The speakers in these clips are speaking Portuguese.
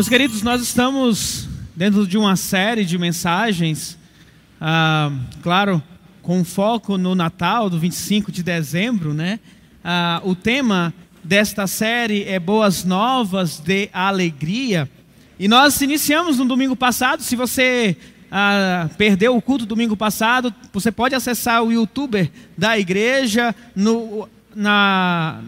Meus queridos, nós estamos dentro de uma série de mensagens, ah, claro, com foco no Natal do 25 de dezembro, né? Ah, o tema desta série é Boas Novas de Alegria. E nós iniciamos no domingo passado. Se você ah, perdeu o culto domingo passado, você pode acessar o youtuber da igreja no, na,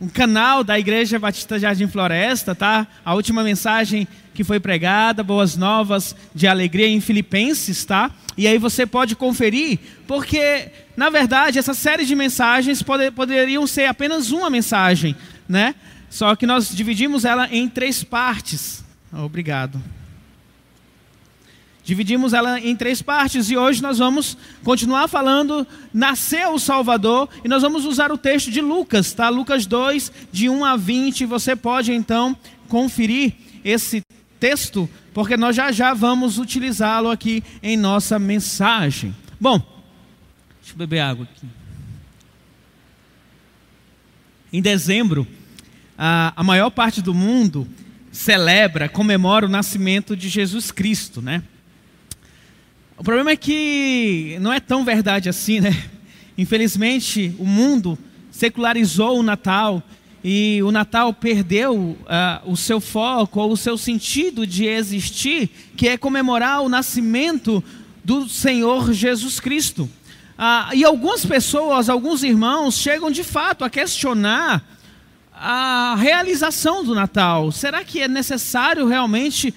um canal da Igreja Batista Jardim Floresta, tá? A última mensagem que foi pregada, boas novas de alegria em Filipenses, tá? E aí você pode conferir, porque na verdade essa série de mensagens pode, poderiam ser apenas uma mensagem, né? Só que nós dividimos ela em três partes. Obrigado. Dividimos ela em três partes e hoje nós vamos continuar falando nasceu o Salvador e nós vamos usar o texto de Lucas, tá? Lucas 2, de 1 a 20. Você pode então conferir esse texto, porque nós já já vamos utilizá-lo aqui em nossa mensagem. Bom, deixa eu beber água aqui. Em dezembro, a, a maior parte do mundo celebra, comemora o nascimento de Jesus Cristo, né? O problema é que não é tão verdade assim, né? Infelizmente, o mundo secularizou o Natal e o Natal perdeu uh, o seu foco ou o seu sentido de existir, que é comemorar o nascimento do Senhor Jesus Cristo. Uh, e algumas pessoas, alguns irmãos, chegam de fato a questionar a realização do Natal. Será que é necessário realmente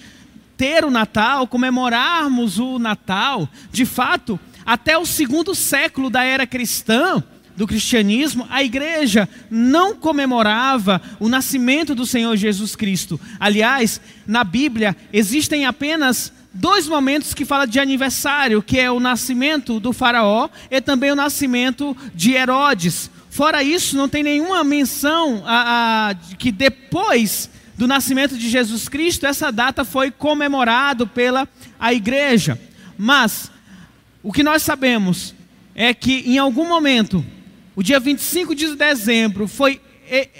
ter o Natal, comemorarmos o Natal. De fato, até o segundo século da era cristã, do cristianismo, a igreja não comemorava o nascimento do Senhor Jesus Cristo. Aliás, na Bíblia existem apenas dois momentos que fala de aniversário, que é o nascimento do faraó e também o nascimento de Herodes. Fora isso, não tem nenhuma menção a, a que depois do nascimento de Jesus Cristo, essa data foi comemorado pela a igreja. Mas o que nós sabemos é que em algum momento, o dia 25 de dezembro foi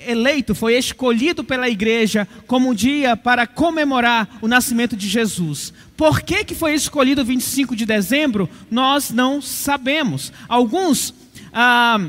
eleito, foi escolhido pela igreja como um dia para comemorar o nascimento de Jesus. Por que, que foi escolhido 25 de dezembro? Nós não sabemos. Alguns ah,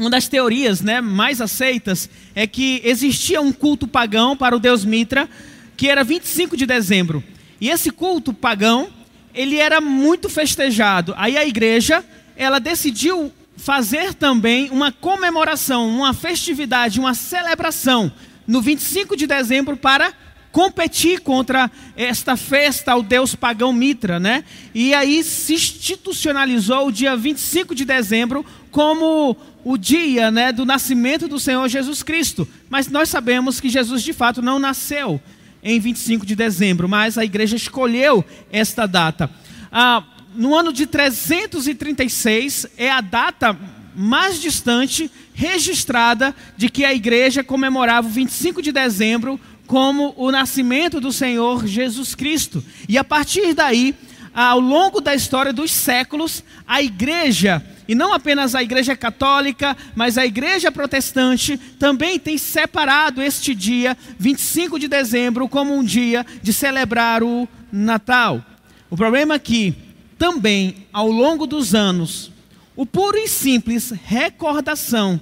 uma das teorias né, mais aceitas é que existia um culto pagão para o deus Mitra, que era 25 de dezembro. E esse culto pagão, ele era muito festejado. Aí a igreja, ela decidiu fazer também uma comemoração, uma festividade, uma celebração no 25 de dezembro para competir contra esta festa ao deus pagão Mitra, né? E aí se institucionalizou o dia 25 de dezembro como o dia né, do nascimento do Senhor Jesus Cristo. Mas nós sabemos que Jesus de fato não nasceu em 25 de dezembro, mas a igreja escolheu esta data. Ah, no ano de 336 é a data mais distante registrada de que a igreja comemorava o 25 de dezembro como o nascimento do Senhor Jesus Cristo. E a partir daí, ao longo da história dos séculos, a igreja e não apenas a igreja católica, mas a igreja protestante também tem separado este dia, 25 de dezembro, como um dia de celebrar o Natal. O problema é que, também, ao longo dos anos, o puro e simples recordação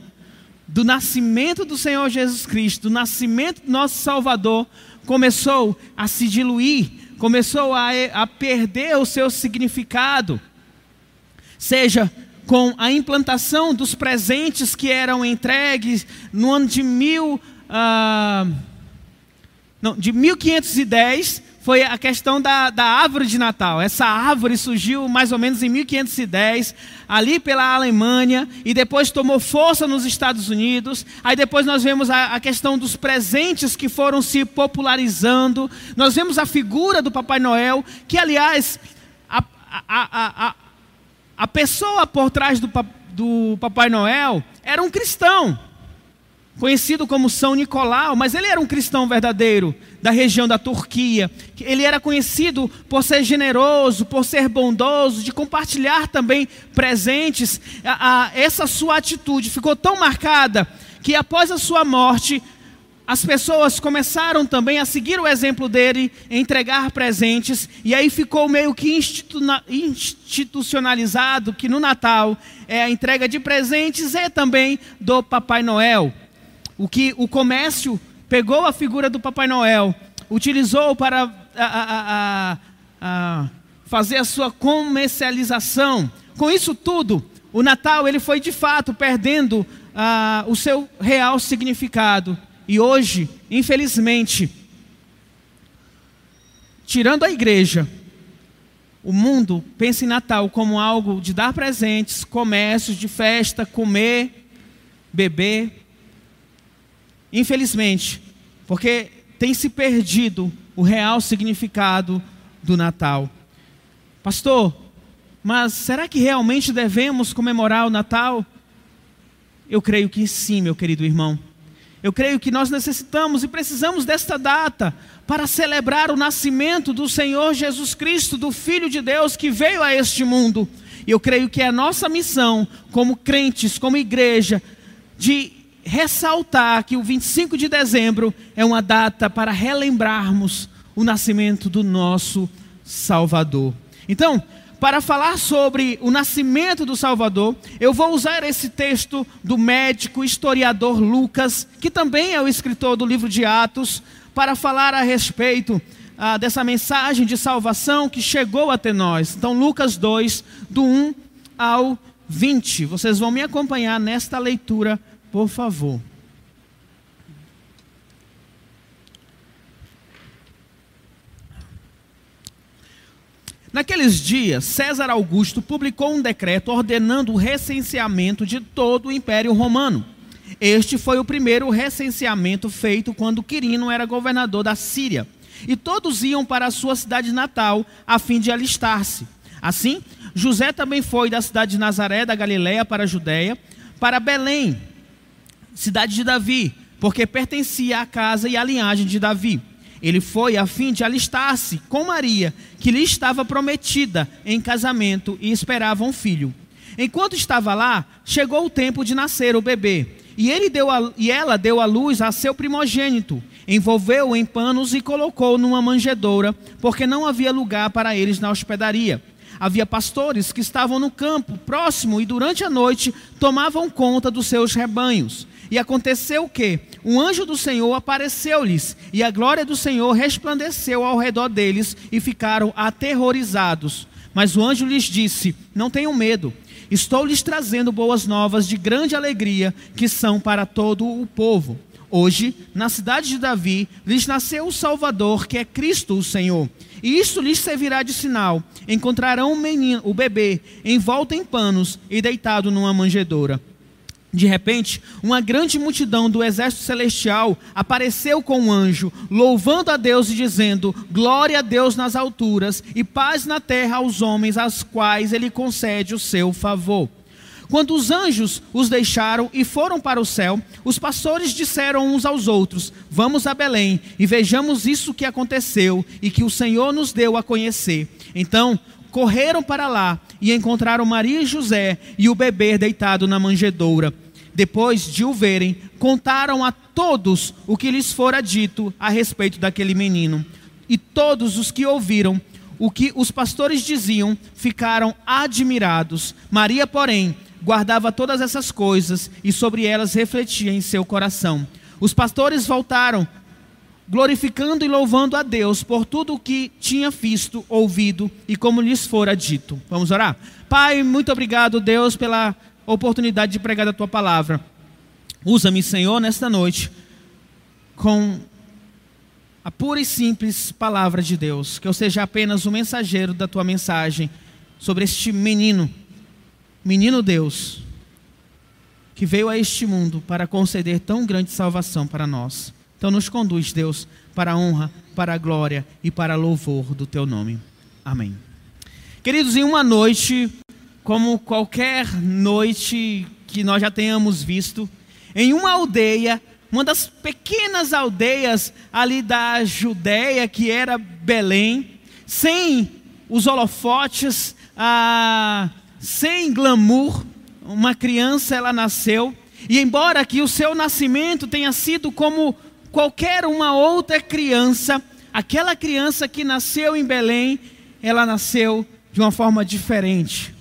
do nascimento do Senhor Jesus Cristo, do nascimento do nosso Salvador, começou a se diluir, começou a, a perder o seu significado. Seja com a implantação dos presentes que eram entregues no ano de mil, uh, não, de 1510 foi a questão da, da árvore de Natal. Essa árvore surgiu mais ou menos em 1510, ali pela Alemanha, e depois tomou força nos Estados Unidos. Aí depois nós vemos a, a questão dos presentes que foram se popularizando. Nós vemos a figura do Papai Noel, que aliás, a, a, a pessoa por trás do, do Papai Noel era um cristão. conhecido como São Nicolau, mas ele era um cristão verdadeiro da região da Turquia. Ele era conhecido por ser generoso, por ser bondoso, de compartilhar também presentes. Essa sua atitude ficou tão marcada que após a sua morte, as pessoas começaram também a seguir o exemplo dele, entregar presentes, e aí ficou meio que institucionalizado que no Natal é a entrega de presentes e também do Papai Noel. O que o comércio pegou a figura do Papai Noel, utilizou para a, a, a, fazer a sua comercialização. Com isso tudo, o Natal ele foi de fato perdendo o seu real significado. E hoje, infelizmente, tirando a igreja, o mundo pensa em Natal como algo de dar presentes, comércios, de festa, comer, beber. Infelizmente, porque tem se perdido o real significado do Natal. Pastor, mas será que realmente devemos comemorar o Natal? Eu creio que sim, meu querido irmão. Eu creio que nós necessitamos e precisamos desta data para celebrar o nascimento do Senhor Jesus Cristo, do Filho de Deus que veio a este mundo. E eu creio que é a nossa missão, como crentes, como igreja, de ressaltar que o 25 de dezembro é uma data para relembrarmos o nascimento do nosso Salvador. Então, para falar sobre o nascimento do Salvador, eu vou usar esse texto do médico historiador Lucas, que também é o escritor do livro de Atos, para falar a respeito ah, dessa mensagem de salvação que chegou até nós. Então, Lucas 2, do 1 ao 20. Vocês vão me acompanhar nesta leitura, por favor. Naqueles dias, César Augusto publicou um decreto ordenando o recenseamento de todo o Império Romano. Este foi o primeiro recenseamento feito quando Quirino era governador da Síria. E todos iam para a sua cidade natal a fim de alistar-se. Assim, José também foi da cidade de Nazaré, da Galiléia, para a Judéia, para Belém, cidade de Davi, porque pertencia à casa e à linhagem de Davi ele foi a fim de alistar-se com Maria, que lhe estava prometida em casamento e esperava um filho. Enquanto estava lá, chegou o tempo de nascer o bebê. E, ele deu a, e ela deu à luz a seu primogênito, envolveu-o em panos e colocou numa manjedoura, porque não havia lugar para eles na hospedaria. Havia pastores que estavam no campo próximo e durante a noite tomavam conta dos seus rebanhos. E aconteceu que um anjo do Senhor apareceu-lhes, e a glória do Senhor resplandeceu ao redor deles, e ficaram aterrorizados. Mas o anjo lhes disse: Não tenham medo, estou lhes trazendo boas novas de grande alegria, que são para todo o povo. Hoje, na cidade de Davi, lhes nasceu o Salvador, que é Cristo o Senhor. E isto lhes servirá de sinal: encontrarão o menino, o bebê, envolto em panos e deitado numa manjedoura. De repente, uma grande multidão do exército celestial apareceu com um anjo, louvando a Deus e dizendo: Glória a Deus nas alturas e paz na terra aos homens, aos quais ele concede o seu favor. Quando os anjos os deixaram e foram para o céu, os pastores disseram uns aos outros: Vamos a Belém e vejamos isso que aconteceu e que o Senhor nos deu a conhecer. Então, correram para lá e encontraram Maria e José e o bebê deitado na manjedoura. Depois de o verem, contaram a todos o que lhes fora dito a respeito daquele menino. E todos os que ouviram o que os pastores diziam ficaram admirados. Maria, porém, guardava todas essas coisas e sobre elas refletia em seu coração. Os pastores voltaram glorificando e louvando a Deus por tudo o que tinha visto, ouvido e como lhes fora dito. Vamos orar? Pai, muito obrigado, Deus, pela oportunidade de pregar a tua palavra. Usa-me, Senhor, nesta noite com a pura e simples palavra de Deus, que eu seja apenas o mensageiro da tua mensagem sobre este menino, menino Deus, que veio a este mundo para conceder tão grande salvação para nós. Então nos conduz, Deus, para a honra, para a glória e para louvor do teu nome. Amém. Queridos, em uma noite, como qualquer noite que nós já tenhamos visto, em uma aldeia uma das pequenas aldeias ali da Judéia, que era Belém, sem os holofotes, ah, sem glamour, uma criança ela nasceu, e embora que o seu nascimento tenha sido como qualquer uma outra criança, aquela criança que nasceu em Belém, ela nasceu de uma forma diferente.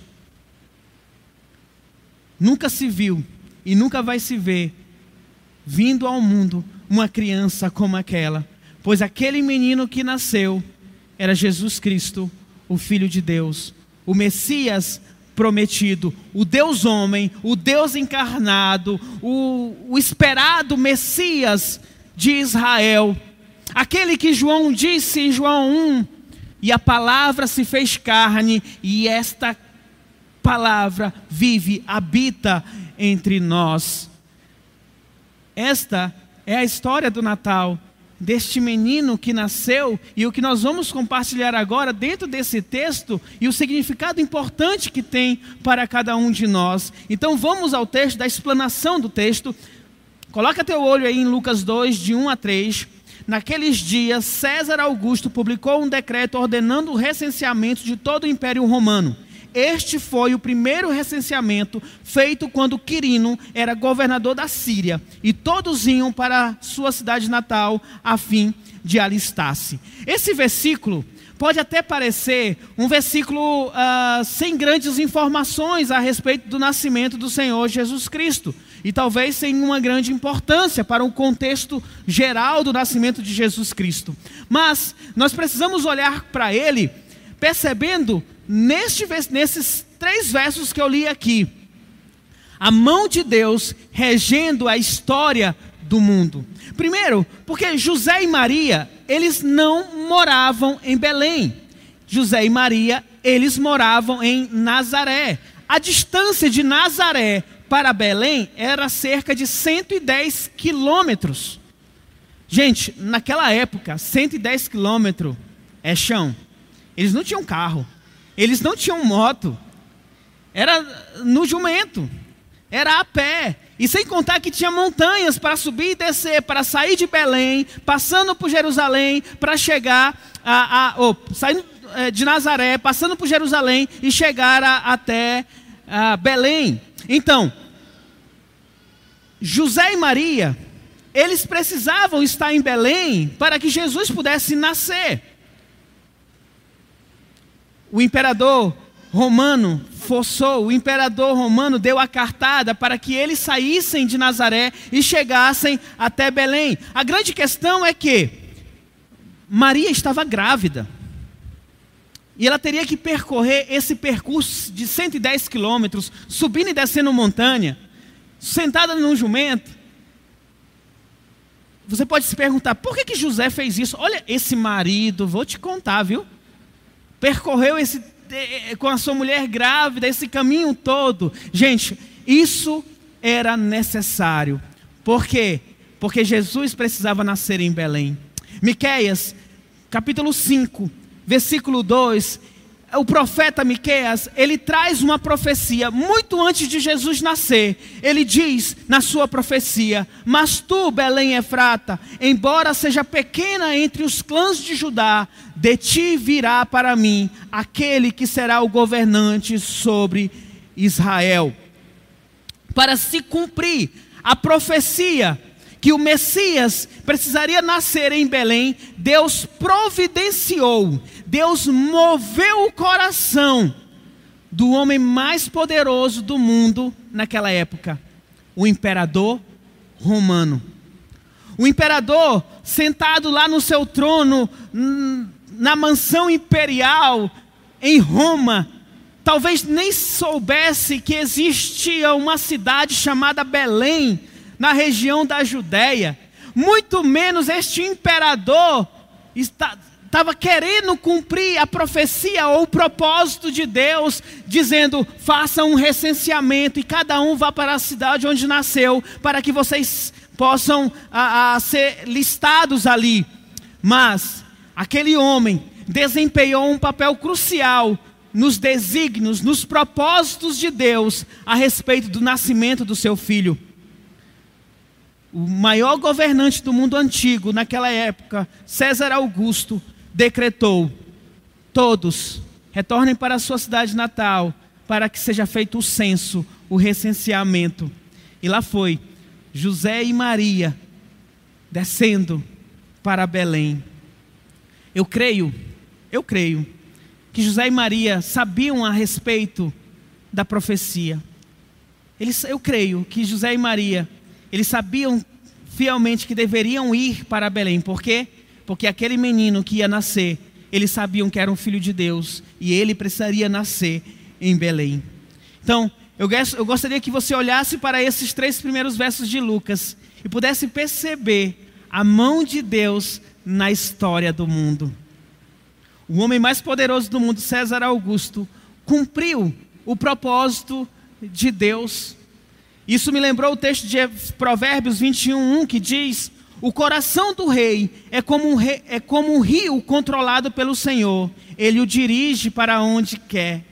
Nunca se viu e nunca vai se ver vindo ao mundo uma criança como aquela, pois aquele menino que nasceu era Jesus Cristo, o Filho de Deus, o Messias prometido, o Deus homem, o Deus encarnado, o, o esperado Messias de Israel, aquele que João disse em João 1, e a palavra se fez carne, e esta palavra vive, habita entre nós. Esta é a história do Natal, deste menino que nasceu e o que nós vamos compartilhar agora dentro desse texto e o significado importante que tem para cada um de nós. Então vamos ao texto, da explanação do texto. Coloca teu olho aí em Lucas 2, de 1 a 3. Naqueles dias, César Augusto publicou um decreto ordenando o recenseamento de todo o Império Romano. Este foi o primeiro recenseamento feito quando Quirino era governador da Síria, e todos iam para sua cidade natal a fim de alistar-se. Esse versículo pode até parecer um versículo uh, sem grandes informações a respeito do nascimento do Senhor Jesus Cristo e talvez sem uma grande importância para o contexto geral do nascimento de Jesus Cristo. Mas nós precisamos olhar para ele percebendo neste, nesses três versos que eu li aqui, a mão de Deus regendo a história do mundo. Primeiro, porque José e Maria, eles não moravam em Belém. José e Maria, eles moravam em Nazaré. A distância de Nazaré para Belém era cerca de 110 quilômetros. Gente, naquela época, 110 quilômetros é chão. Eles não tinham carro, eles não tinham moto, era no jumento, era a pé. E sem contar que tinha montanhas para subir e descer, para sair de Belém, passando por Jerusalém, para chegar a, a oh, saindo é, de Nazaré, passando por Jerusalém e chegar a, até a Belém. Então, José e Maria, eles precisavam estar em Belém para que Jesus pudesse nascer. O imperador romano forçou, o imperador romano deu a cartada para que eles saíssem de Nazaré e chegassem até Belém. A grande questão é que Maria estava grávida. E ela teria que percorrer esse percurso de 110 quilômetros, subindo e descendo montanha, sentada num jumento. Você pode se perguntar, por que, que José fez isso? Olha, esse marido, vou te contar, viu? Percorreu esse, com a sua mulher grávida, esse caminho todo. Gente, isso era necessário. Por quê? Porque Jesus precisava nascer em Belém. Miqueias, capítulo 5, versículo 2, o profeta Miqueias, ele traz uma profecia muito antes de Jesus nascer. Ele diz na sua profecia: "Mas tu, Belém Efrata, embora seja pequena entre os clãs de Judá, de ti virá para mim aquele que será o governante sobre Israel." Para se cumprir a profecia que o Messias precisaria nascer em Belém, Deus providenciou, Deus moveu o coração do homem mais poderoso do mundo naquela época, o imperador romano. O imperador, sentado lá no seu trono, na mansão imperial em Roma, talvez nem soubesse que existia uma cidade chamada Belém na região da Judéia. Muito menos este imperador estava querendo cumprir a profecia ou o propósito de Deus, dizendo: faça um recenseamento e cada um vá para a cidade onde nasceu, para que vocês possam a, a ser listados ali. Mas aquele homem desempenhou um papel crucial nos desígnios, nos propósitos de Deus a respeito do nascimento do seu filho. O maior governante do mundo antigo, naquela época, César Augusto, decretou: todos retornem para a sua cidade natal, para que seja feito o censo, o recenseamento. E lá foi José e Maria descendo para Belém. Eu creio, eu creio, que José e Maria sabiam a respeito da profecia. Eles, eu creio que José e Maria, eles sabiam fielmente que deveriam ir para Belém. Por quê? Porque aquele menino que ia nascer, eles sabiam que era um filho de Deus e ele precisaria nascer em Belém. Então, eu, eu gostaria que você olhasse para esses três primeiros versos de Lucas e pudesse perceber a mão de Deus na história do mundo. O homem mais poderoso do mundo, César Augusto, cumpriu o propósito de Deus. Isso me lembrou o texto de Provérbios 21, 1, que diz: O coração do rei é como, um rei, é como um rio controlado pelo Senhor, ele o dirige para onde quer.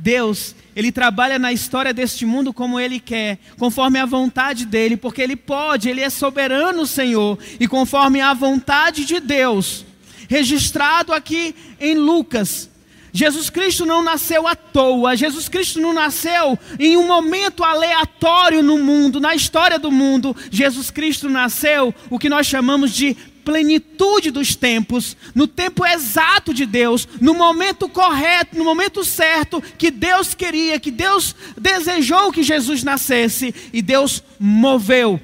Deus, Ele trabalha na história deste mundo como Ele quer, conforme a vontade dEle, porque Ele pode, Ele é soberano, Senhor, e conforme a vontade de Deus, registrado aqui em Lucas, Jesus Cristo não nasceu à toa, Jesus Cristo não nasceu em um momento aleatório no mundo, na história do mundo. Jesus Cristo nasceu o que nós chamamos de plenitude dos tempos, no tempo exato de Deus, no momento correto, no momento certo que Deus queria, que Deus desejou que Jesus nascesse e Deus moveu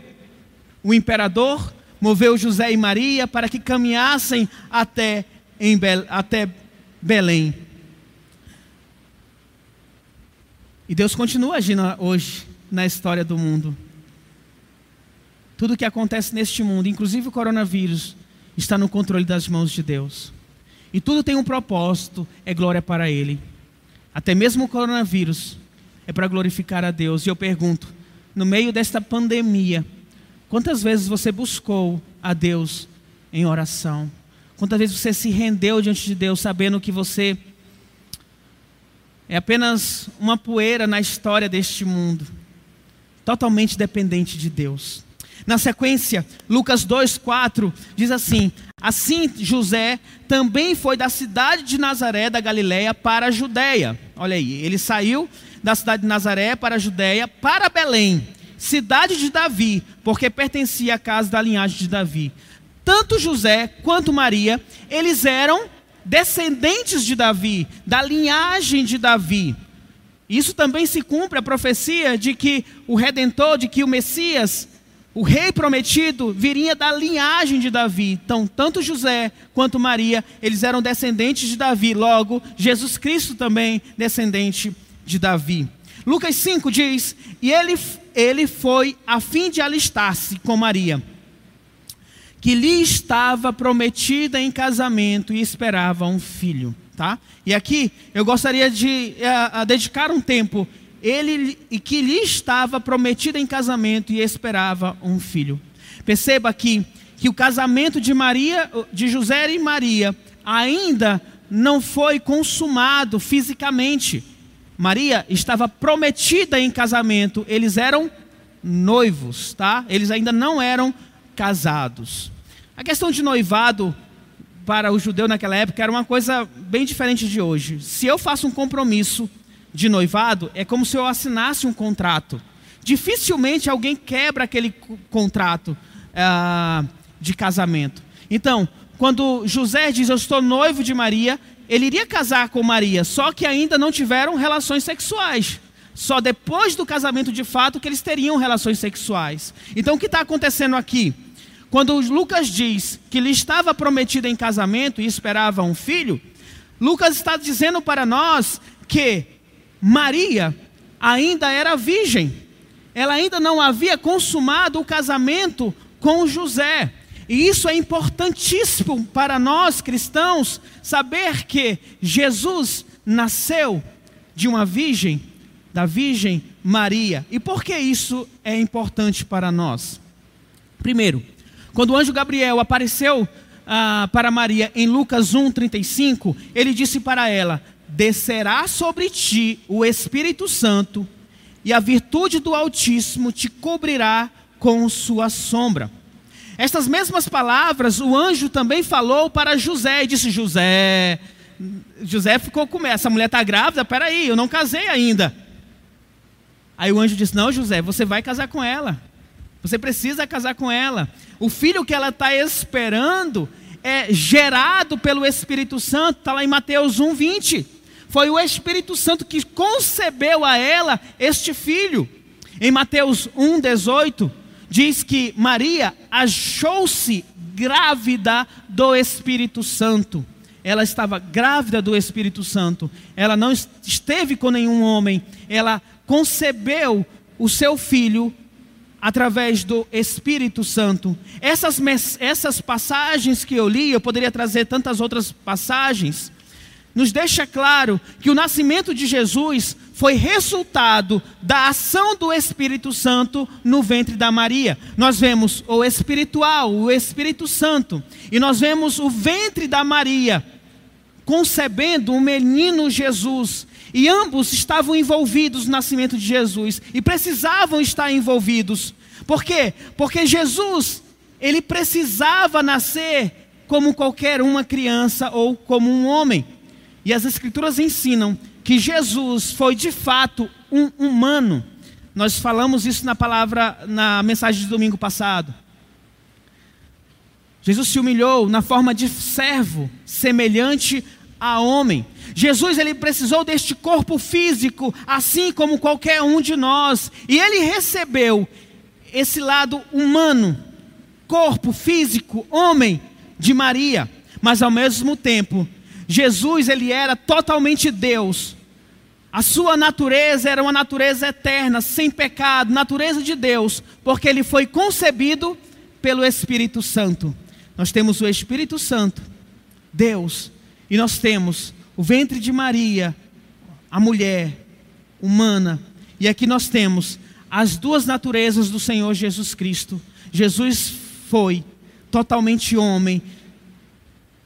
o imperador, moveu José e Maria para que caminhassem até, Be até Belém. E Deus continua agindo hoje na história do mundo. Tudo que acontece neste mundo, inclusive o coronavírus, está no controle das mãos de Deus. E tudo tem um propósito, é glória para Ele. Até mesmo o coronavírus é para glorificar a Deus. E eu pergunto, no meio desta pandemia, quantas vezes você buscou a Deus em oração? Quantas vezes você se rendeu diante de Deus sabendo que você é apenas uma poeira na história deste mundo, totalmente dependente de Deus. Na sequência, Lucas 2,4 diz assim: Assim José também foi da cidade de Nazaré da Galiléia para a Judéia. Olha aí, ele saiu da cidade de Nazaré para a Judéia, para Belém, cidade de Davi, porque pertencia à casa da linhagem de Davi. Tanto José quanto Maria, eles eram descendentes de Davi, da linhagem de Davi. Isso também se cumpre a profecia de que o redentor, de que o Messias, o rei prometido, viria da linhagem de Davi. Então, tanto José quanto Maria, eles eram descendentes de Davi. Logo, Jesus Cristo também descendente de Davi. Lucas 5 diz: E ele, ele foi a fim de alistar-se com Maria que lhe estava prometida em casamento e esperava um filho, tá? E aqui eu gostaria de uh, dedicar um tempo ele e que lhe estava prometida em casamento e esperava um filho. Perceba aqui que o casamento de Maria, de José e Maria, ainda não foi consumado fisicamente. Maria estava prometida em casamento, eles eram noivos, tá? Eles ainda não eram casados. A questão de noivado para o judeu naquela época era uma coisa bem diferente de hoje. Se eu faço um compromisso de noivado, é como se eu assinasse um contrato. Dificilmente alguém quebra aquele contrato uh, de casamento. Então, quando José diz eu estou noivo de Maria, ele iria casar com Maria, só que ainda não tiveram relações sexuais. Só depois do casamento de fato que eles teriam relações sexuais. Então o que está acontecendo aqui? Quando Lucas diz que lhe estava prometido em casamento e esperava um filho, Lucas está dizendo para nós que Maria ainda era virgem. Ela ainda não havia consumado o casamento com José. E isso é importantíssimo para nós cristãos saber que Jesus nasceu de uma virgem da Virgem Maria. E por que isso é importante para nós? Primeiro, quando o anjo Gabriel apareceu ah, para Maria em Lucas 1,35, ele disse para ela: Descerá sobre ti o Espírito Santo, e a virtude do Altíssimo te cobrirá com sua sombra. Estas mesmas palavras o anjo também falou para José e disse: José, José ficou com essa mulher está grávida, peraí, eu não casei ainda. Aí o anjo disse: Não, José, você vai casar com ela. Você precisa casar com ela. O filho que ela está esperando é gerado pelo Espírito Santo, está lá em Mateus 1, 20. Foi o Espírito Santo que concebeu a ela este filho. Em Mateus 1, 18, diz que Maria achou-se grávida do Espírito Santo. Ela estava grávida do Espírito Santo. Ela não esteve com nenhum homem. Ela concebeu o seu filho através do Espírito Santo. Essas, essas passagens que eu li, eu poderia trazer tantas outras passagens, nos deixa claro que o nascimento de Jesus foi resultado da ação do Espírito Santo no ventre da Maria. Nós vemos o espiritual, o Espírito Santo, e nós vemos o ventre da Maria concebendo o menino Jesus. E ambos estavam envolvidos no nascimento de Jesus e precisavam estar envolvidos. Por quê? Porque Jesus, ele precisava nascer como qualquer uma criança ou como um homem. E as escrituras ensinam que Jesus foi de fato um humano. Nós falamos isso na palavra na mensagem de domingo passado. Jesus se humilhou na forma de servo, semelhante a homem. Jesus ele precisou deste corpo físico, assim como qualquer um de nós, e ele recebeu esse lado humano, corpo físico, homem de Maria, mas ao mesmo tempo, Jesus ele era totalmente Deus. A sua natureza era uma natureza eterna, sem pecado, natureza de Deus, porque ele foi concebido pelo Espírito Santo. Nós temos o Espírito Santo, Deus, e nós temos o ventre de Maria, a mulher humana, e aqui nós temos as duas naturezas do Senhor Jesus Cristo. Jesus foi totalmente homem,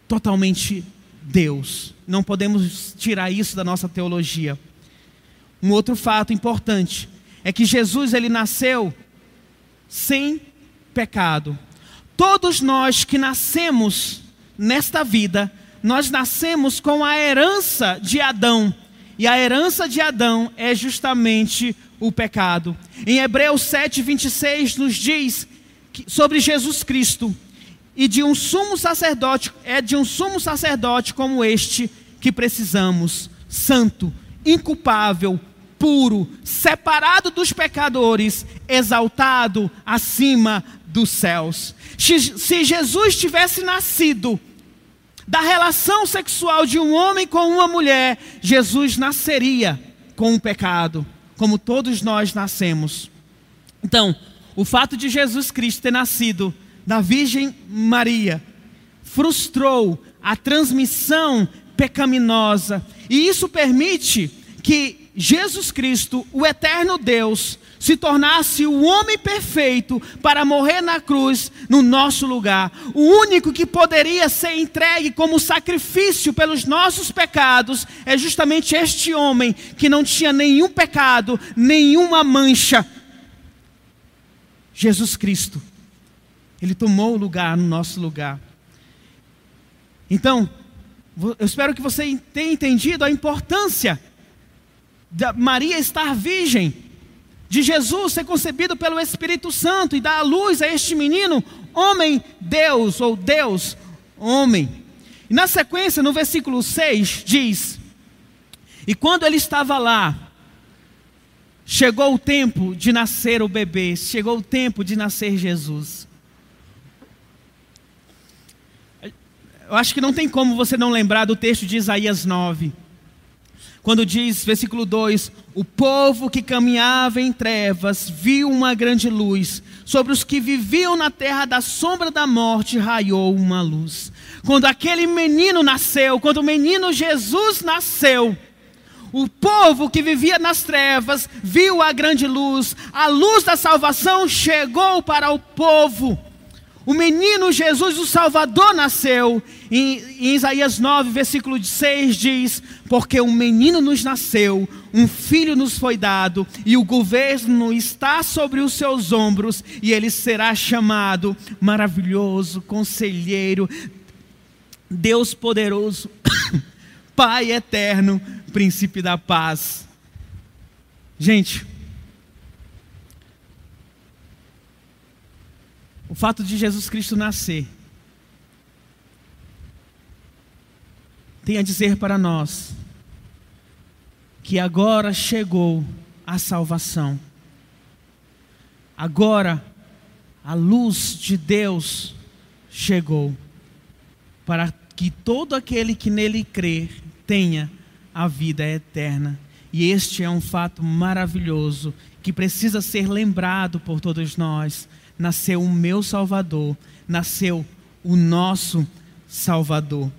totalmente Deus. Não podemos tirar isso da nossa teologia. Um outro fato importante é que Jesus ele nasceu sem pecado. Todos nós que nascemos nesta vida, nós nascemos com a herança de Adão. E a herança de Adão é justamente o pecado. Em Hebreus 7, 26 nos diz que, sobre Jesus Cristo e de um sumo sacerdote, é de um sumo sacerdote como este que precisamos, santo, inculpável, puro, separado dos pecadores, exaltado acima dos céus. Se Jesus tivesse nascido da relação sexual de um homem com uma mulher, Jesus nasceria com o um pecado, como todos nós nascemos. Então, o fato de Jesus Cristo ter nascido da Virgem Maria frustrou a transmissão pecaminosa, e isso permite que Jesus Cristo, o eterno Deus, se tornasse o homem perfeito para morrer na cruz no nosso lugar. O único que poderia ser entregue como sacrifício pelos nossos pecados é justamente este homem que não tinha nenhum pecado, nenhuma mancha. Jesus Cristo. Ele tomou o lugar no nosso lugar. Então, eu espero que você tenha entendido a importância da Maria estar virgem de Jesus ser concebido pelo Espírito Santo e dar a luz a este menino, homem Deus, ou Deus, homem. E na sequência, no versículo 6, diz: E quando ele estava lá, chegou o tempo de nascer o bebê, chegou o tempo de nascer Jesus. Eu acho que não tem como você não lembrar do texto de Isaías 9 quando diz, versículo 2: O povo que caminhava em trevas viu uma grande luz, sobre os que viviam na terra da sombra da morte raiou uma luz. Quando aquele menino nasceu, quando o menino Jesus nasceu, o povo que vivia nas trevas viu a grande luz, a luz da salvação chegou para o povo. O menino Jesus, o Salvador, nasceu. Em, em Isaías 9, versículo 6 diz: Porque um menino nos nasceu, um filho nos foi dado, e o governo está sobre os seus ombros, e ele será chamado Maravilhoso, Conselheiro, Deus Poderoso, Pai Eterno, Príncipe da Paz. Gente, o fato de Jesus Cristo nascer tem a dizer para nós que agora chegou a salvação. Agora a luz de Deus chegou para que todo aquele que nele crer tenha a vida eterna. E este é um fato maravilhoso que precisa ser lembrado por todos nós nasceu o meu Salvador, nasceu o nosso Salvador.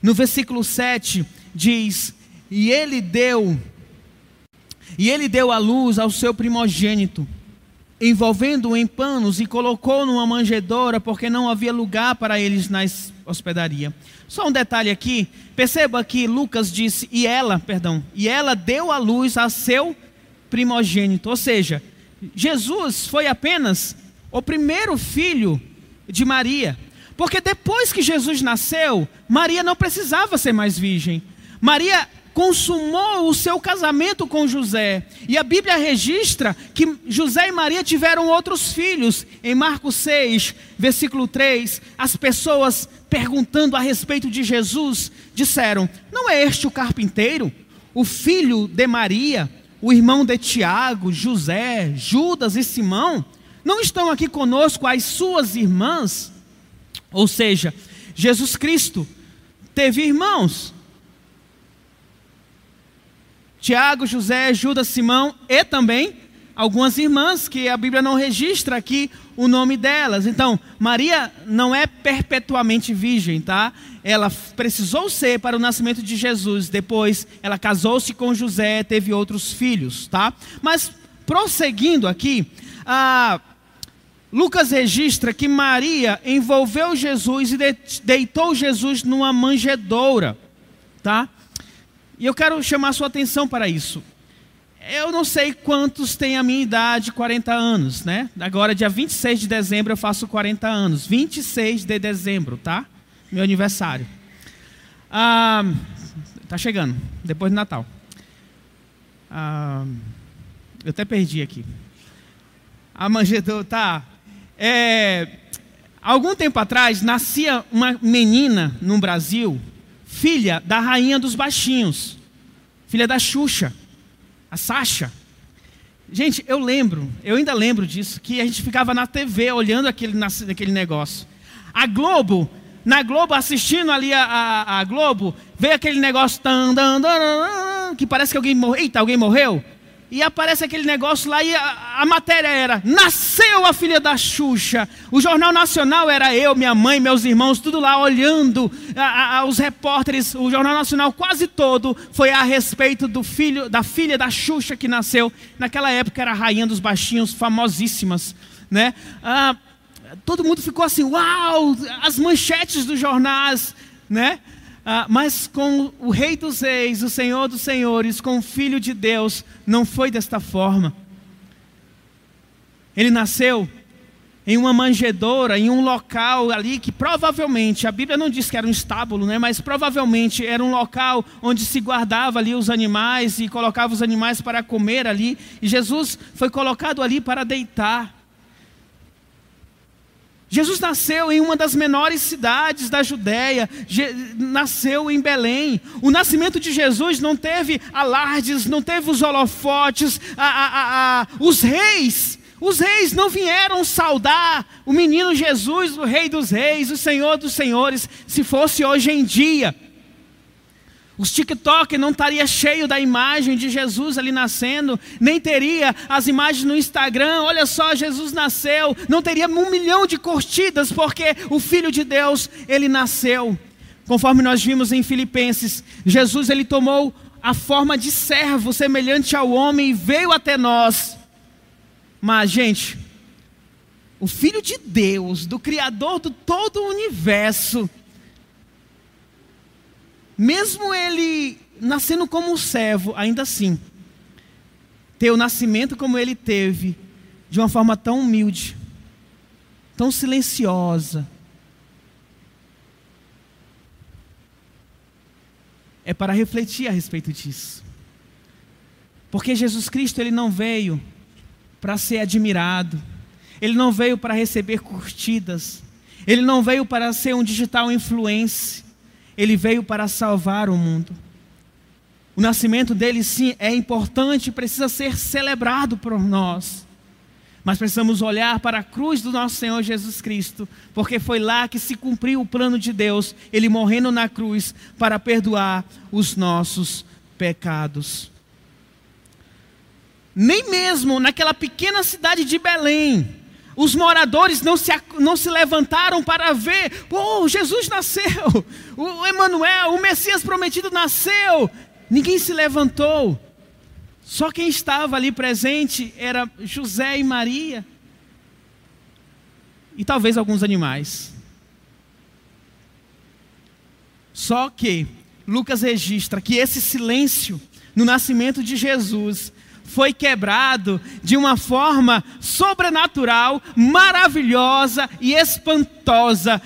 No versículo 7 diz: E ele deu, e ele deu a luz ao seu primogênito, envolvendo-o em panos e colocou numa manjedoura, porque não havia lugar para eles na hospedaria. Só um detalhe aqui, perceba que Lucas disse, e ela, perdão, e ela deu a luz a seu primogênito, ou seja, Jesus foi apenas o primeiro filho de Maria. Porque depois que Jesus nasceu, Maria não precisava ser mais virgem. Maria consumou o seu casamento com José. E a Bíblia registra que José e Maria tiveram outros filhos. Em Marcos 6, versículo 3, as pessoas perguntando a respeito de Jesus disseram: Não é este o carpinteiro, o filho de Maria, o irmão de Tiago, José, Judas e Simão? Não estão aqui conosco as suas irmãs? Ou seja, Jesus Cristo teve irmãos. Tiago, José, Judas, Simão e também algumas irmãs que a Bíblia não registra aqui o nome delas. Então, Maria não é perpetuamente virgem, tá? Ela precisou ser para o nascimento de Jesus. Depois, ela casou-se com José, teve outros filhos, tá? Mas prosseguindo aqui, a Lucas registra que Maria envolveu Jesus e deitou Jesus numa manjedoura, tá? E eu quero chamar sua atenção para isso. Eu não sei quantos têm a minha idade, 40 anos, né? Agora, dia 26 de dezembro, eu faço 40 anos. 26 de dezembro, tá? Meu aniversário. Ah, tá chegando, depois do Natal. Ah, eu até perdi aqui. A manjedoura, tá? É, algum tempo atrás, nascia uma menina no Brasil, filha da rainha dos baixinhos, filha da Xuxa, a Sasha. Gente, eu lembro, eu ainda lembro disso, que a gente ficava na TV olhando aquele, aquele negócio. A Globo, na Globo, assistindo ali a, a, a Globo, veio aquele negócio que parece que alguém morreu. Eita, alguém morreu? E aparece aquele negócio lá e a, a, matéria era: Nasceu a filha da Xuxa. O Jornal Nacional era eu, minha mãe, meus irmãos, tudo lá olhando. A, a, os repórteres, o Jornal Nacional quase todo foi a respeito do filho, da filha da Xuxa que nasceu. Naquela época era a rainha dos baixinhos, famosíssimas, né? Ah, todo mundo ficou assim: Uau! As manchetes dos jornais, né? Ah, mas com o Rei dos Reis, o Senhor dos Senhores, com o Filho de Deus, não foi desta forma. Ele nasceu em uma manjedoura, em um local ali que provavelmente, a Bíblia não diz que era um estábulo, né, mas provavelmente era um local onde se guardava ali os animais e colocava os animais para comer ali. E Jesus foi colocado ali para deitar. Jesus nasceu em uma das menores cidades da Judéia, nasceu em Belém. O nascimento de Jesus não teve alardes, não teve os holofotes, a, a, a, os reis. Os reis não vieram saudar o menino Jesus, o Rei dos Reis, o Senhor dos Senhores, se fosse hoje em dia. Os TikTok não estaria cheio da imagem de Jesus ali nascendo, nem teria as imagens no Instagram, olha só, Jesus nasceu, não teria um milhão de curtidas, porque o Filho de Deus, ele nasceu. Conforme nós vimos em Filipenses, Jesus ele tomou a forma de servo, semelhante ao homem, e veio até nós. Mas, gente, o Filho de Deus, do Criador de todo o universo, mesmo ele nascendo como um servo, ainda assim, ter o nascimento como ele teve, de uma forma tão humilde, tão silenciosa, é para refletir a respeito disso. Porque Jesus Cristo ele não veio para ser admirado, ele não veio para receber curtidas, ele não veio para ser um digital influencer, ele veio para salvar o mundo. O nascimento dele, sim, é importante, precisa ser celebrado por nós. Mas precisamos olhar para a cruz do nosso Senhor Jesus Cristo, porque foi lá que se cumpriu o plano de Deus, ele morrendo na cruz para perdoar os nossos pecados. Nem mesmo naquela pequena cidade de Belém, os moradores não se, não se levantaram para ver, oh, Jesus nasceu, o Emanuel, o Messias prometido nasceu. Ninguém se levantou. Só quem estava ali presente era José e Maria. E talvez alguns animais. Só que Lucas registra que esse silêncio no nascimento de Jesus foi quebrado de uma forma sobrenatural, maravilhosa e espantosa.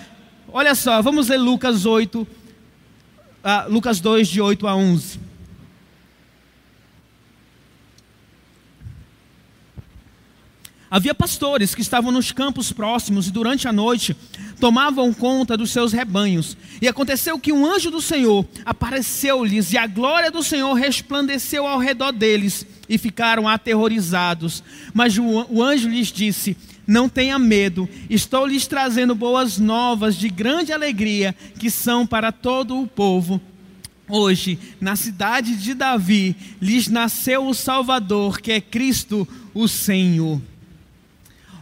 Olha só, vamos ler Lucas 8, uh, Lucas 2, de 8 a 11. Havia pastores que estavam nos campos próximos e durante a noite tomavam conta dos seus rebanhos. E aconteceu que um anjo do Senhor apareceu-lhes e a glória do Senhor resplandeceu ao redor deles e ficaram aterrorizados. Mas o, anjo lhes disse: Não tenha medo, estou lhes trazendo boas novas de grande alegria que são para todo o povo. Hoje, na cidade de Davi, lhes nasceu o Salvador, que é Cristo, o Senhor.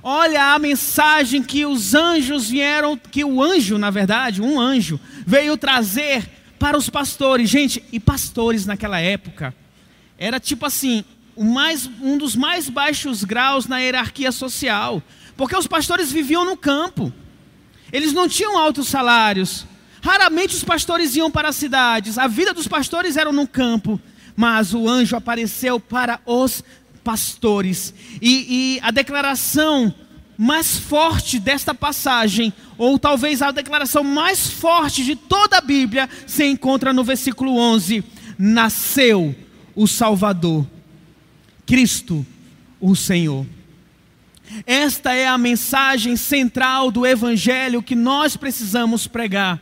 Olha a mensagem que os anjos vieram, que o anjo, na verdade, um anjo, veio trazer para os pastores. Gente, e pastores naquela época era tipo assim, mais, um dos mais baixos graus na hierarquia social, porque os pastores viviam no campo. Eles não tinham altos salários. Raramente os pastores iam para as cidades. A vida dos pastores era no campo. Mas o anjo apareceu para os pastores. E, e a declaração mais forte desta passagem, ou talvez a declaração mais forte de toda a Bíblia, se encontra no versículo 11: Nasceu o Salvador, Cristo, o Senhor. Esta é a mensagem central do Evangelho que nós precisamos pregar.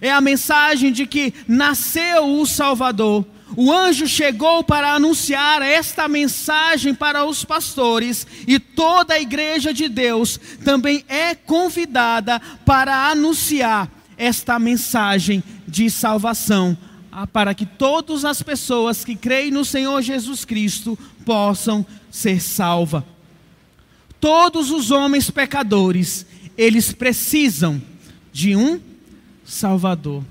É a mensagem de que nasceu o Salvador, o anjo chegou para anunciar esta mensagem para os pastores, e toda a igreja de Deus também é convidada para anunciar esta mensagem de salvação, para que todas as pessoas que creem no Senhor Jesus Cristo possam ser salvas. Todos os homens pecadores, eles precisam de um Salvador.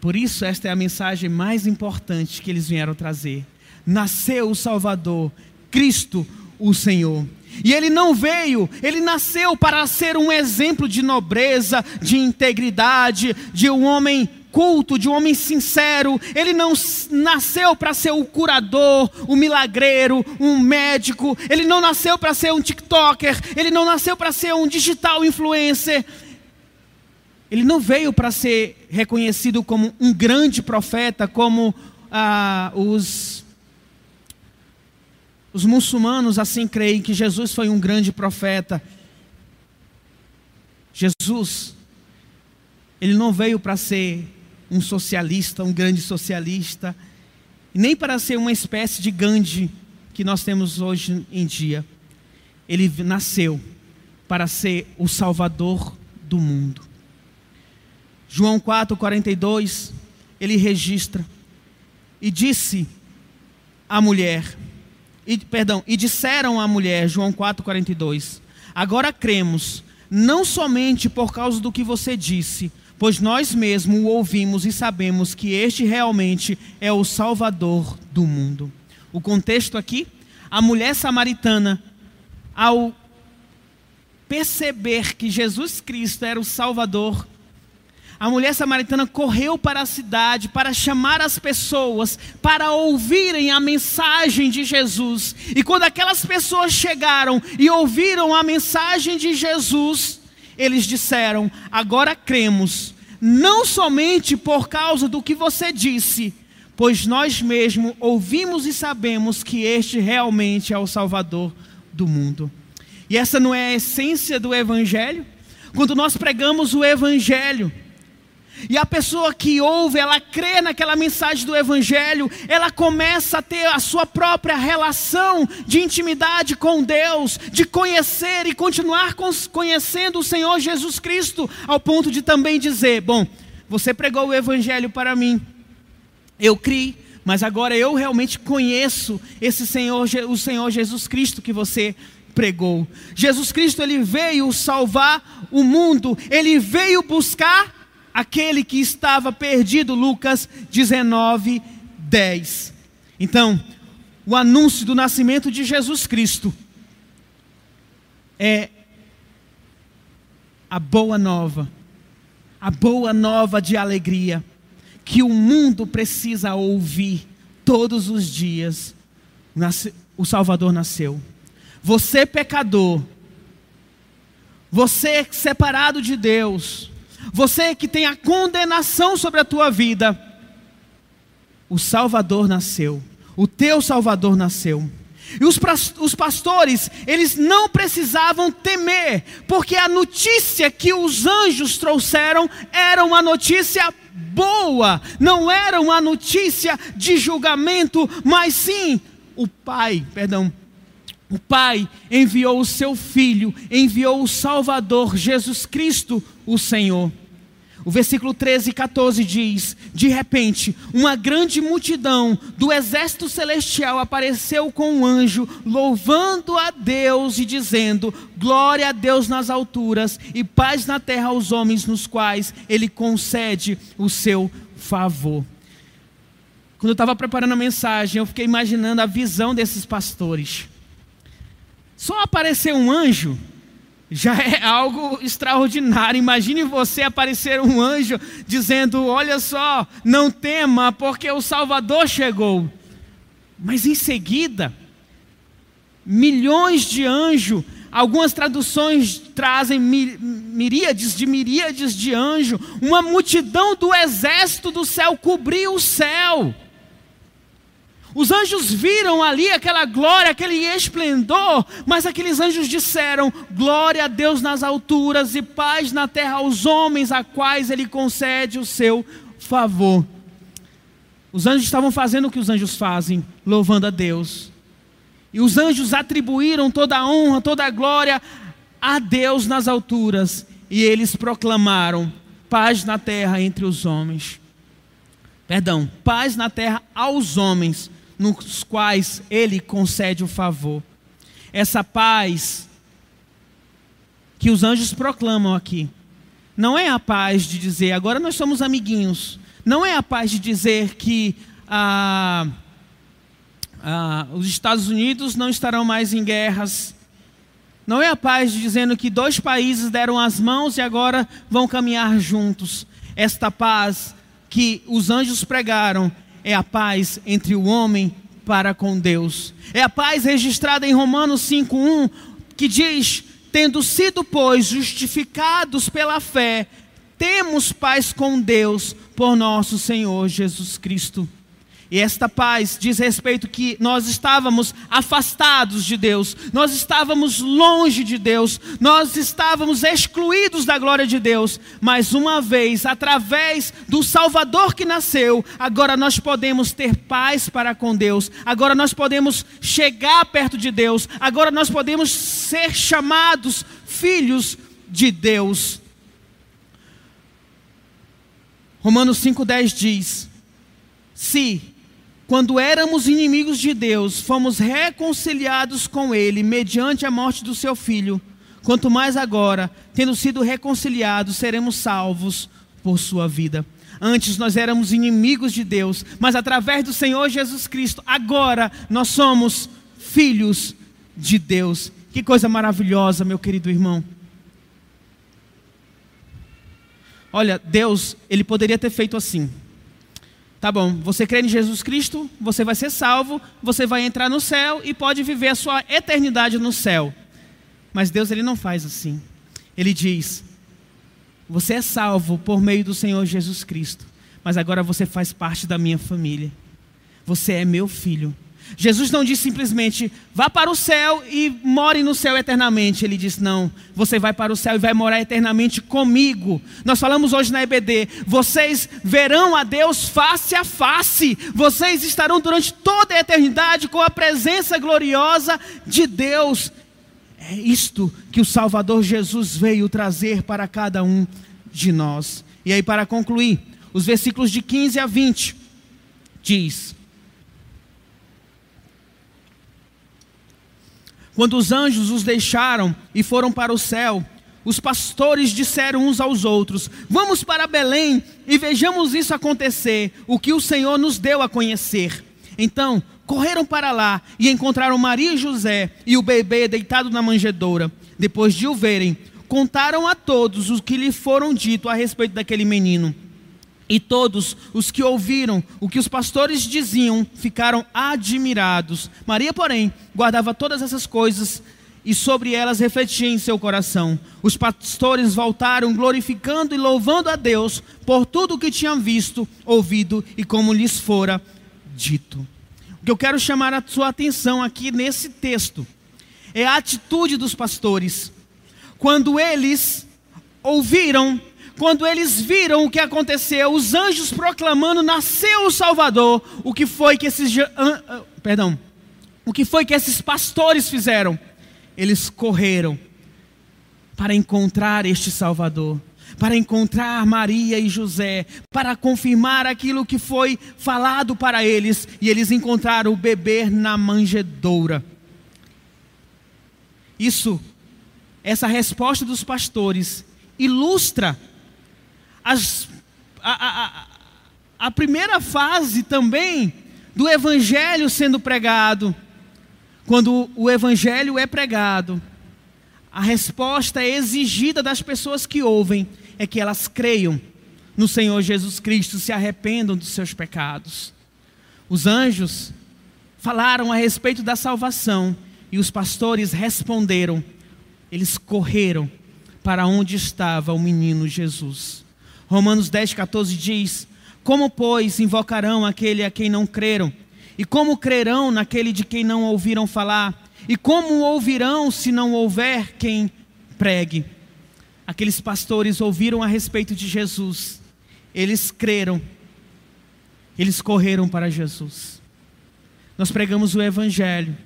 Por isso, esta é a mensagem mais importante que eles vieram trazer. Nasceu o Salvador, Cristo, o Senhor. E ele não veio, ele nasceu para ser um exemplo de nobreza, de integridade, de um homem culto, de um homem sincero. Ele não nasceu para ser o curador, o milagreiro, um médico. Ele não nasceu para ser um TikToker. Ele não nasceu para ser um digital influencer. Ele não veio para ser reconhecido como um grande profeta, como ah, os, os muçulmanos assim creem que Jesus foi um grande profeta. Jesus, ele não veio para ser um socialista, um grande socialista, nem para ser uma espécie de Gandhi que nós temos hoje em dia. Ele nasceu para ser o salvador do mundo. João 4, 42, ele registra. E disse a mulher, e, perdão, e disseram à mulher, João 4, 42, agora cremos, não somente por causa do que você disse, pois nós mesmos o ouvimos e sabemos que este realmente é o Salvador do mundo. O contexto aqui, a mulher samaritana, ao perceber que Jesus Cristo era o Salvador, a mulher samaritana correu para a cidade para chamar as pessoas para ouvirem a mensagem de Jesus. E quando aquelas pessoas chegaram e ouviram a mensagem de Jesus, eles disseram: Agora cremos, não somente por causa do que você disse, pois nós mesmos ouvimos e sabemos que este realmente é o Salvador do mundo. E essa não é a essência do Evangelho? Quando nós pregamos o Evangelho, e a pessoa que ouve, ela crê naquela mensagem do Evangelho, ela começa a ter a sua própria relação de intimidade com Deus, de conhecer e continuar conhecendo o Senhor Jesus Cristo, ao ponto de também dizer: Bom, você pregou o Evangelho para mim, eu criei, mas agora eu realmente conheço esse Senhor, o Senhor Jesus Cristo que você pregou. Jesus Cristo ele veio salvar o mundo, ele veio buscar aquele que estava perdido, Lucas 19, 10. Então, o anúncio do nascimento de Jesus Cristo é a boa nova, a boa nova de alegria, que o mundo precisa ouvir todos os dias. O Salvador nasceu. Você, pecador, você separado de Deus, você que tem a condenação sobre a tua vida, o Salvador nasceu, o teu Salvador nasceu. E os, os pastores, eles não precisavam temer, porque a notícia que os anjos trouxeram era uma notícia boa, não era uma notícia de julgamento, mas sim o Pai, perdão, o Pai enviou o seu Filho, enviou o Salvador, Jesus Cristo, o Senhor. O versículo 13 e 14 diz: De repente, uma grande multidão do exército celestial apareceu com um anjo, louvando a Deus e dizendo: Glória a Deus nas alturas e paz na terra aos homens nos quais Ele concede o seu favor. Quando eu estava preparando a mensagem, eu fiquei imaginando a visão desses pastores. Só aparecer um anjo já é algo extraordinário. Imagine você aparecer um anjo dizendo: Olha só, não tema, porque o Salvador chegou. Mas em seguida, milhões de anjos, algumas traduções trazem miríades de miríades de anjos, uma multidão do exército do céu cobriu o céu. Os anjos viram ali aquela glória, aquele esplendor, mas aqueles anjos disseram: Glória a Deus nas alturas e paz na terra aos homens a quais Ele concede o seu favor. Os anjos estavam fazendo o que os anjos fazem, louvando a Deus. E os anjos atribuíram toda a honra, toda a glória a Deus nas alturas. E eles proclamaram paz na terra entre os homens. Perdão, paz na terra aos homens nos quais Ele concede o favor. Essa paz que os anjos proclamam aqui, não é a paz de dizer, agora nós somos amiguinhos. Não é a paz de dizer que ah, ah, os Estados Unidos não estarão mais em guerras. Não é a paz de dizendo que dois países deram as mãos e agora vão caminhar juntos. Esta paz que os anjos pregaram é a paz entre o homem para com Deus. É a paz registrada em Romanos 5:1 que diz: "Tendo sido, pois, justificados pela fé, temos paz com Deus por nosso Senhor Jesus Cristo." E esta paz diz respeito que nós estávamos afastados de Deus, nós estávamos longe de Deus, nós estávamos excluídos da glória de Deus, mas uma vez, através do Salvador que nasceu, agora nós podemos ter paz para com Deus, agora nós podemos chegar perto de Deus, agora nós podemos ser chamados filhos de Deus. Romanos 5,10 diz: Se quando éramos inimigos de Deus, fomos reconciliados com Ele mediante a morte do Seu Filho. Quanto mais agora, tendo sido reconciliados, seremos salvos por Sua vida. Antes nós éramos inimigos de Deus, mas através do Senhor Jesus Cristo, agora nós somos filhos de Deus. Que coisa maravilhosa, meu querido irmão. Olha, Deus, Ele poderia ter feito assim. Tá bom, você crê em Jesus Cristo, você vai ser salvo, você vai entrar no céu e pode viver a sua eternidade no céu. Mas Deus ele não faz assim. Ele diz: Você é salvo por meio do Senhor Jesus Cristo, mas agora você faz parte da minha família. Você é meu filho. Jesus não disse simplesmente, vá para o céu e more no céu eternamente. Ele disse, não, você vai para o céu e vai morar eternamente comigo. Nós falamos hoje na EBD, vocês verão a Deus face a face. Vocês estarão durante toda a eternidade com a presença gloriosa de Deus. É isto que o Salvador Jesus veio trazer para cada um de nós. E aí, para concluir, os versículos de 15 a 20 diz. Quando os anjos os deixaram e foram para o céu, os pastores disseram uns aos outros: Vamos para Belém e vejamos isso acontecer, o que o Senhor nos deu a conhecer. Então, correram para lá e encontraram Maria e José e o bebê deitado na manjedoura. Depois de o verem, contaram a todos o que lhe foram dito a respeito daquele menino. E todos os que ouviram o que os pastores diziam ficaram admirados. Maria, porém, guardava todas essas coisas e sobre elas refletia em seu coração. Os pastores voltaram glorificando e louvando a Deus por tudo o que tinham visto, ouvido e como lhes fora dito. O que eu quero chamar a sua atenção aqui nesse texto é a atitude dos pastores. Quando eles ouviram quando eles viram o que aconteceu, os anjos proclamando nasceu o Salvador, o que foi que esses perdão, o que foi que esses pastores fizeram? Eles correram para encontrar este Salvador, para encontrar Maria e José, para confirmar aquilo que foi falado para eles, e eles encontraram o bebê na manjedoura. Isso, essa resposta dos pastores, ilustra as, a, a, a primeira fase também do evangelho sendo pregado. Quando o evangelho é pregado, a resposta exigida das pessoas que ouvem é que elas creiam no Senhor Jesus Cristo, se arrependam dos seus pecados. Os anjos falaram a respeito da salvação e os pastores responderam. Eles correram para onde estava o menino Jesus. Romanos 10, 14 diz: Como, pois, invocarão aquele a quem não creram? E como crerão naquele de quem não ouviram falar? E como ouvirão se não houver quem pregue? Aqueles pastores ouviram a respeito de Jesus, eles creram, eles correram para Jesus. Nós pregamos o Evangelho,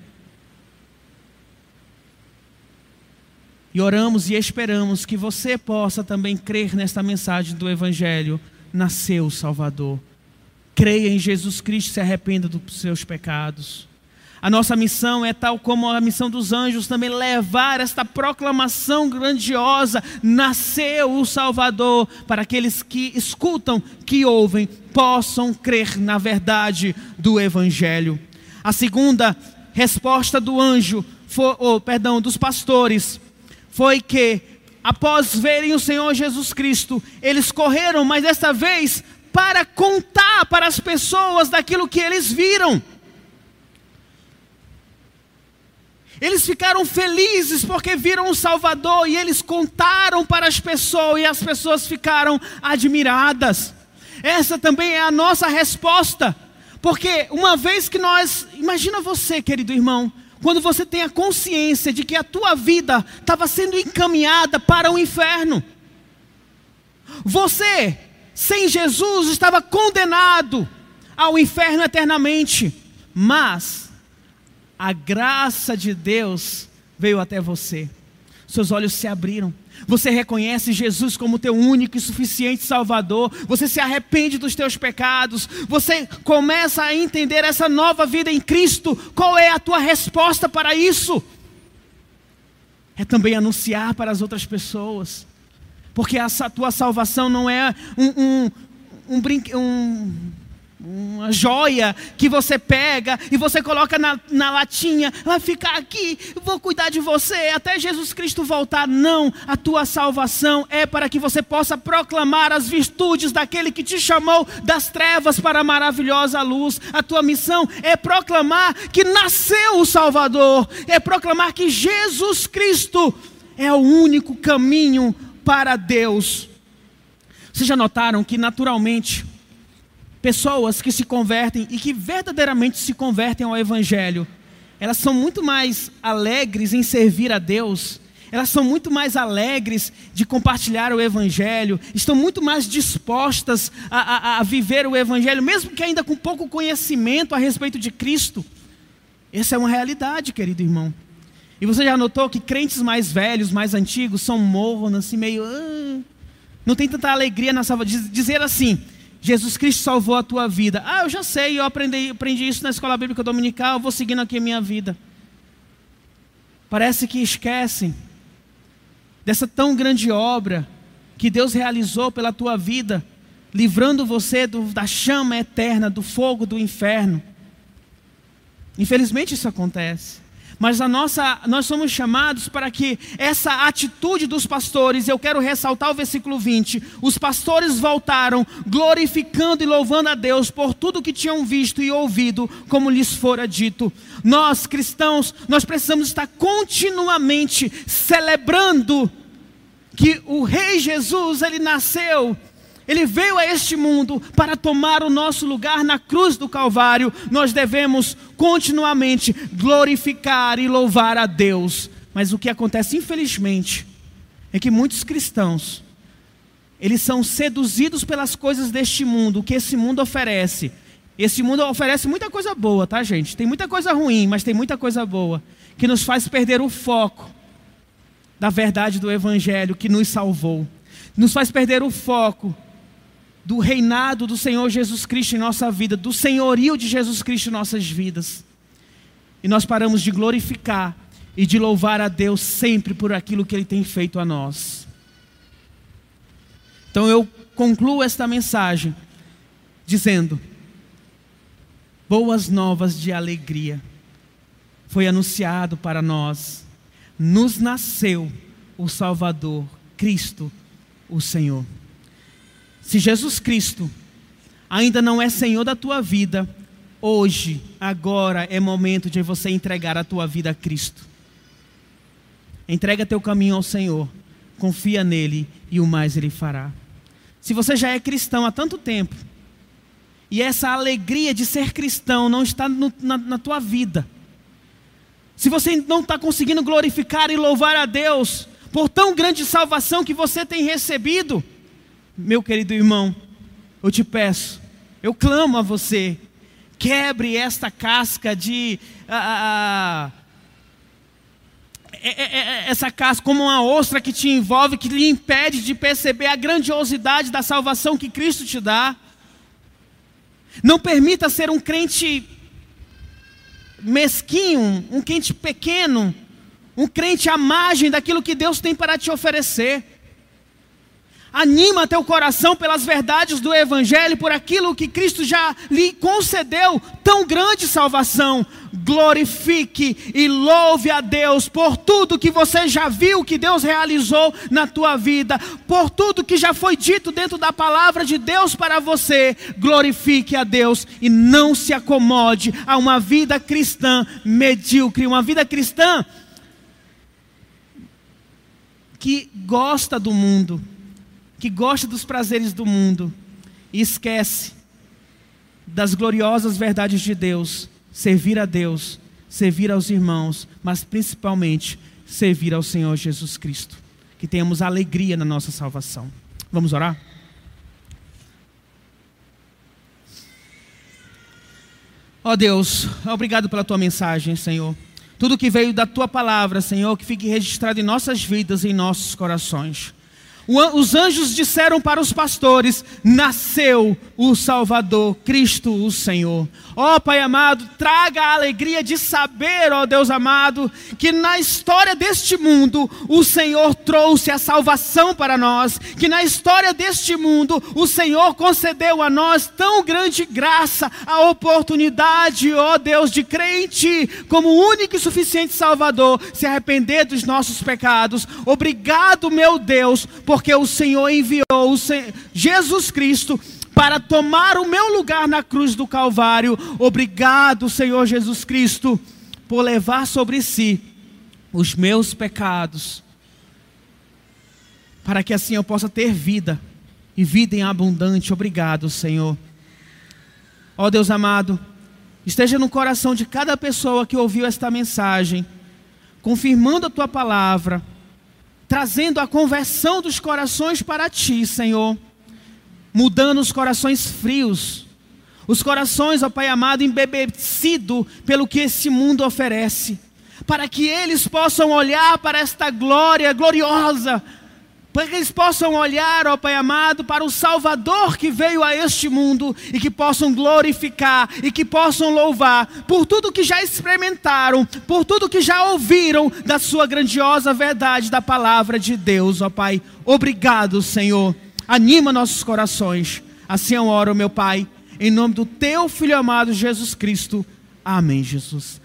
E oramos e esperamos que você possa também crer nesta mensagem do Evangelho. Nasceu o Salvador. Creia em Jesus Cristo e se arrependa dos seus pecados. A nossa missão é tal como a missão dos anjos também levar esta proclamação grandiosa: nasceu o Salvador, para aqueles que escutam, que ouvem, possam crer na verdade do Evangelho. A segunda resposta do anjo, foi, oh, perdão, dos pastores, foi que, após verem o Senhor Jesus Cristo, eles correram, mas desta vez para contar para as pessoas daquilo que eles viram. Eles ficaram felizes porque viram o Salvador e eles contaram para as pessoas e as pessoas ficaram admiradas. Essa também é a nossa resposta, porque uma vez que nós, imagina você, querido irmão, quando você tem a consciência de que a tua vida estava sendo encaminhada para o inferno. Você, sem Jesus, estava condenado ao inferno eternamente. Mas a graça de Deus veio até você. Seus olhos se abriram você reconhece Jesus como teu único e suficiente Salvador. Você se arrepende dos teus pecados. Você começa a entender essa nova vida em Cristo. Qual é a tua resposta para isso? É também anunciar para as outras pessoas. Porque a tua salvação não é um, um, um, um uma joia que você pega e você coloca na, na latinha, vai ficar aqui, vou cuidar de você até Jesus Cristo voltar. Não, a tua salvação é para que você possa proclamar as virtudes daquele que te chamou das trevas para a maravilhosa luz. A tua missão é proclamar que nasceu o Salvador, é proclamar que Jesus Cristo é o único caminho para Deus. Vocês já notaram que naturalmente pessoas que se convertem e que verdadeiramente se convertem ao Evangelho, elas são muito mais alegres em servir a Deus, elas são muito mais alegres de compartilhar o Evangelho, estão muito mais dispostas a, a, a viver o Evangelho, mesmo que ainda com pouco conhecimento a respeito de Cristo. Essa é uma realidade, querido irmão. E você já notou que crentes mais velhos, mais antigos, são mornos, assim, meio. Ah, não tem tanta alegria na salvação. Dizer assim, Jesus Cristo salvou a tua vida. Ah, eu já sei, eu aprendi, aprendi isso na escola bíblica dominical, eu vou seguindo aqui a minha vida. Parece que esquecem dessa tão grande obra que Deus realizou pela tua vida, livrando você do, da chama eterna, do fogo do inferno. Infelizmente isso acontece. Mas a nossa, nós somos chamados para que essa atitude dos pastores, eu quero ressaltar o versículo 20: os pastores voltaram glorificando e louvando a Deus por tudo que tinham visto e ouvido, como lhes fora dito. Nós cristãos, nós precisamos estar continuamente celebrando que o Rei Jesus, ele nasceu ele veio a este mundo para tomar o nosso lugar na cruz do Calvário. Nós devemos continuamente glorificar e louvar a Deus. Mas o que acontece, infelizmente, é que muitos cristãos, eles são seduzidos pelas coisas deste mundo, que esse mundo oferece. Esse mundo oferece muita coisa boa, tá, gente? Tem muita coisa ruim, mas tem muita coisa boa, que nos faz perder o foco da verdade do Evangelho que nos salvou, nos faz perder o foco do reinado do Senhor Jesus Cristo em nossa vida, do senhorio de Jesus Cristo em nossas vidas. E nós paramos de glorificar e de louvar a Deus sempre por aquilo que Ele tem feito a nós. Então eu concluo esta mensagem dizendo: boas novas de alegria foi anunciado para nós, nos nasceu o Salvador, Cristo, o Senhor. Se Jesus Cristo ainda não é Senhor da tua vida, hoje, agora é momento de você entregar a tua vida a Cristo. Entrega teu caminho ao Senhor, confia nele e o mais ele fará. Se você já é cristão há tanto tempo, e essa alegria de ser cristão não está no, na, na tua vida, se você não está conseguindo glorificar e louvar a Deus por tão grande salvação que você tem recebido, meu querido irmão, eu te peço, eu clamo a você, quebre esta casca de. Ah, essa casca como uma ostra que te envolve, que lhe impede de perceber a grandiosidade da salvação que Cristo te dá. Não permita ser um crente mesquinho, um crente pequeno, um crente à margem daquilo que Deus tem para te oferecer. Anima teu coração pelas verdades do Evangelho, por aquilo que Cristo já lhe concedeu, tão grande salvação. Glorifique e louve a Deus por tudo que você já viu que Deus realizou na tua vida, por tudo que já foi dito dentro da palavra de Deus para você. Glorifique a Deus e não se acomode a uma vida cristã medíocre, uma vida cristã que gosta do mundo que gosta dos prazeres do mundo e esquece das gloriosas verdades de Deus, servir a Deus, servir aos irmãos, mas principalmente servir ao Senhor Jesus Cristo. Que tenhamos alegria na nossa salvação. Vamos orar? Ó oh Deus, obrigado pela tua mensagem, Senhor. Tudo que veio da tua palavra, Senhor, que fique registrado em nossas vidas e em nossos corações. Os anjos disseram para os pastores: Nasceu o Salvador, Cristo o Senhor. Ó oh, Pai amado, traga a alegria de saber, ó oh Deus amado, que na história deste mundo o Senhor trouxe a salvação para nós, que na história deste mundo o Senhor concedeu a nós tão grande graça, a oportunidade, ó oh Deus, de crente como único e suficiente Salvador, se arrepender dos nossos pecados. Obrigado, meu Deus, porque o Senhor enviou o Senhor, Jesus Cristo para tomar o meu lugar na cruz do Calvário. Obrigado, Senhor Jesus Cristo, por levar sobre si os meus pecados, para que assim eu possa ter vida e vida em abundante. Obrigado, Senhor. Ó oh, Deus amado, esteja no coração de cada pessoa que ouviu esta mensagem, confirmando a tua palavra, trazendo a conversão dos corações para ti, Senhor. Mudando os corações frios, os corações, ó Pai amado, embebecido pelo que esse mundo oferece, para que eles possam olhar para esta glória gloriosa, para que eles possam olhar, ó Pai amado, para o Salvador que veio a este mundo e que possam glorificar e que possam louvar por tudo que já experimentaram, por tudo que já ouviram da Sua grandiosa verdade da palavra de Deus, ó Pai. Obrigado, Senhor anima nossos corações. Assim eu oro, meu Pai, em nome do Teu Filho amado Jesus Cristo. Amém, Jesus.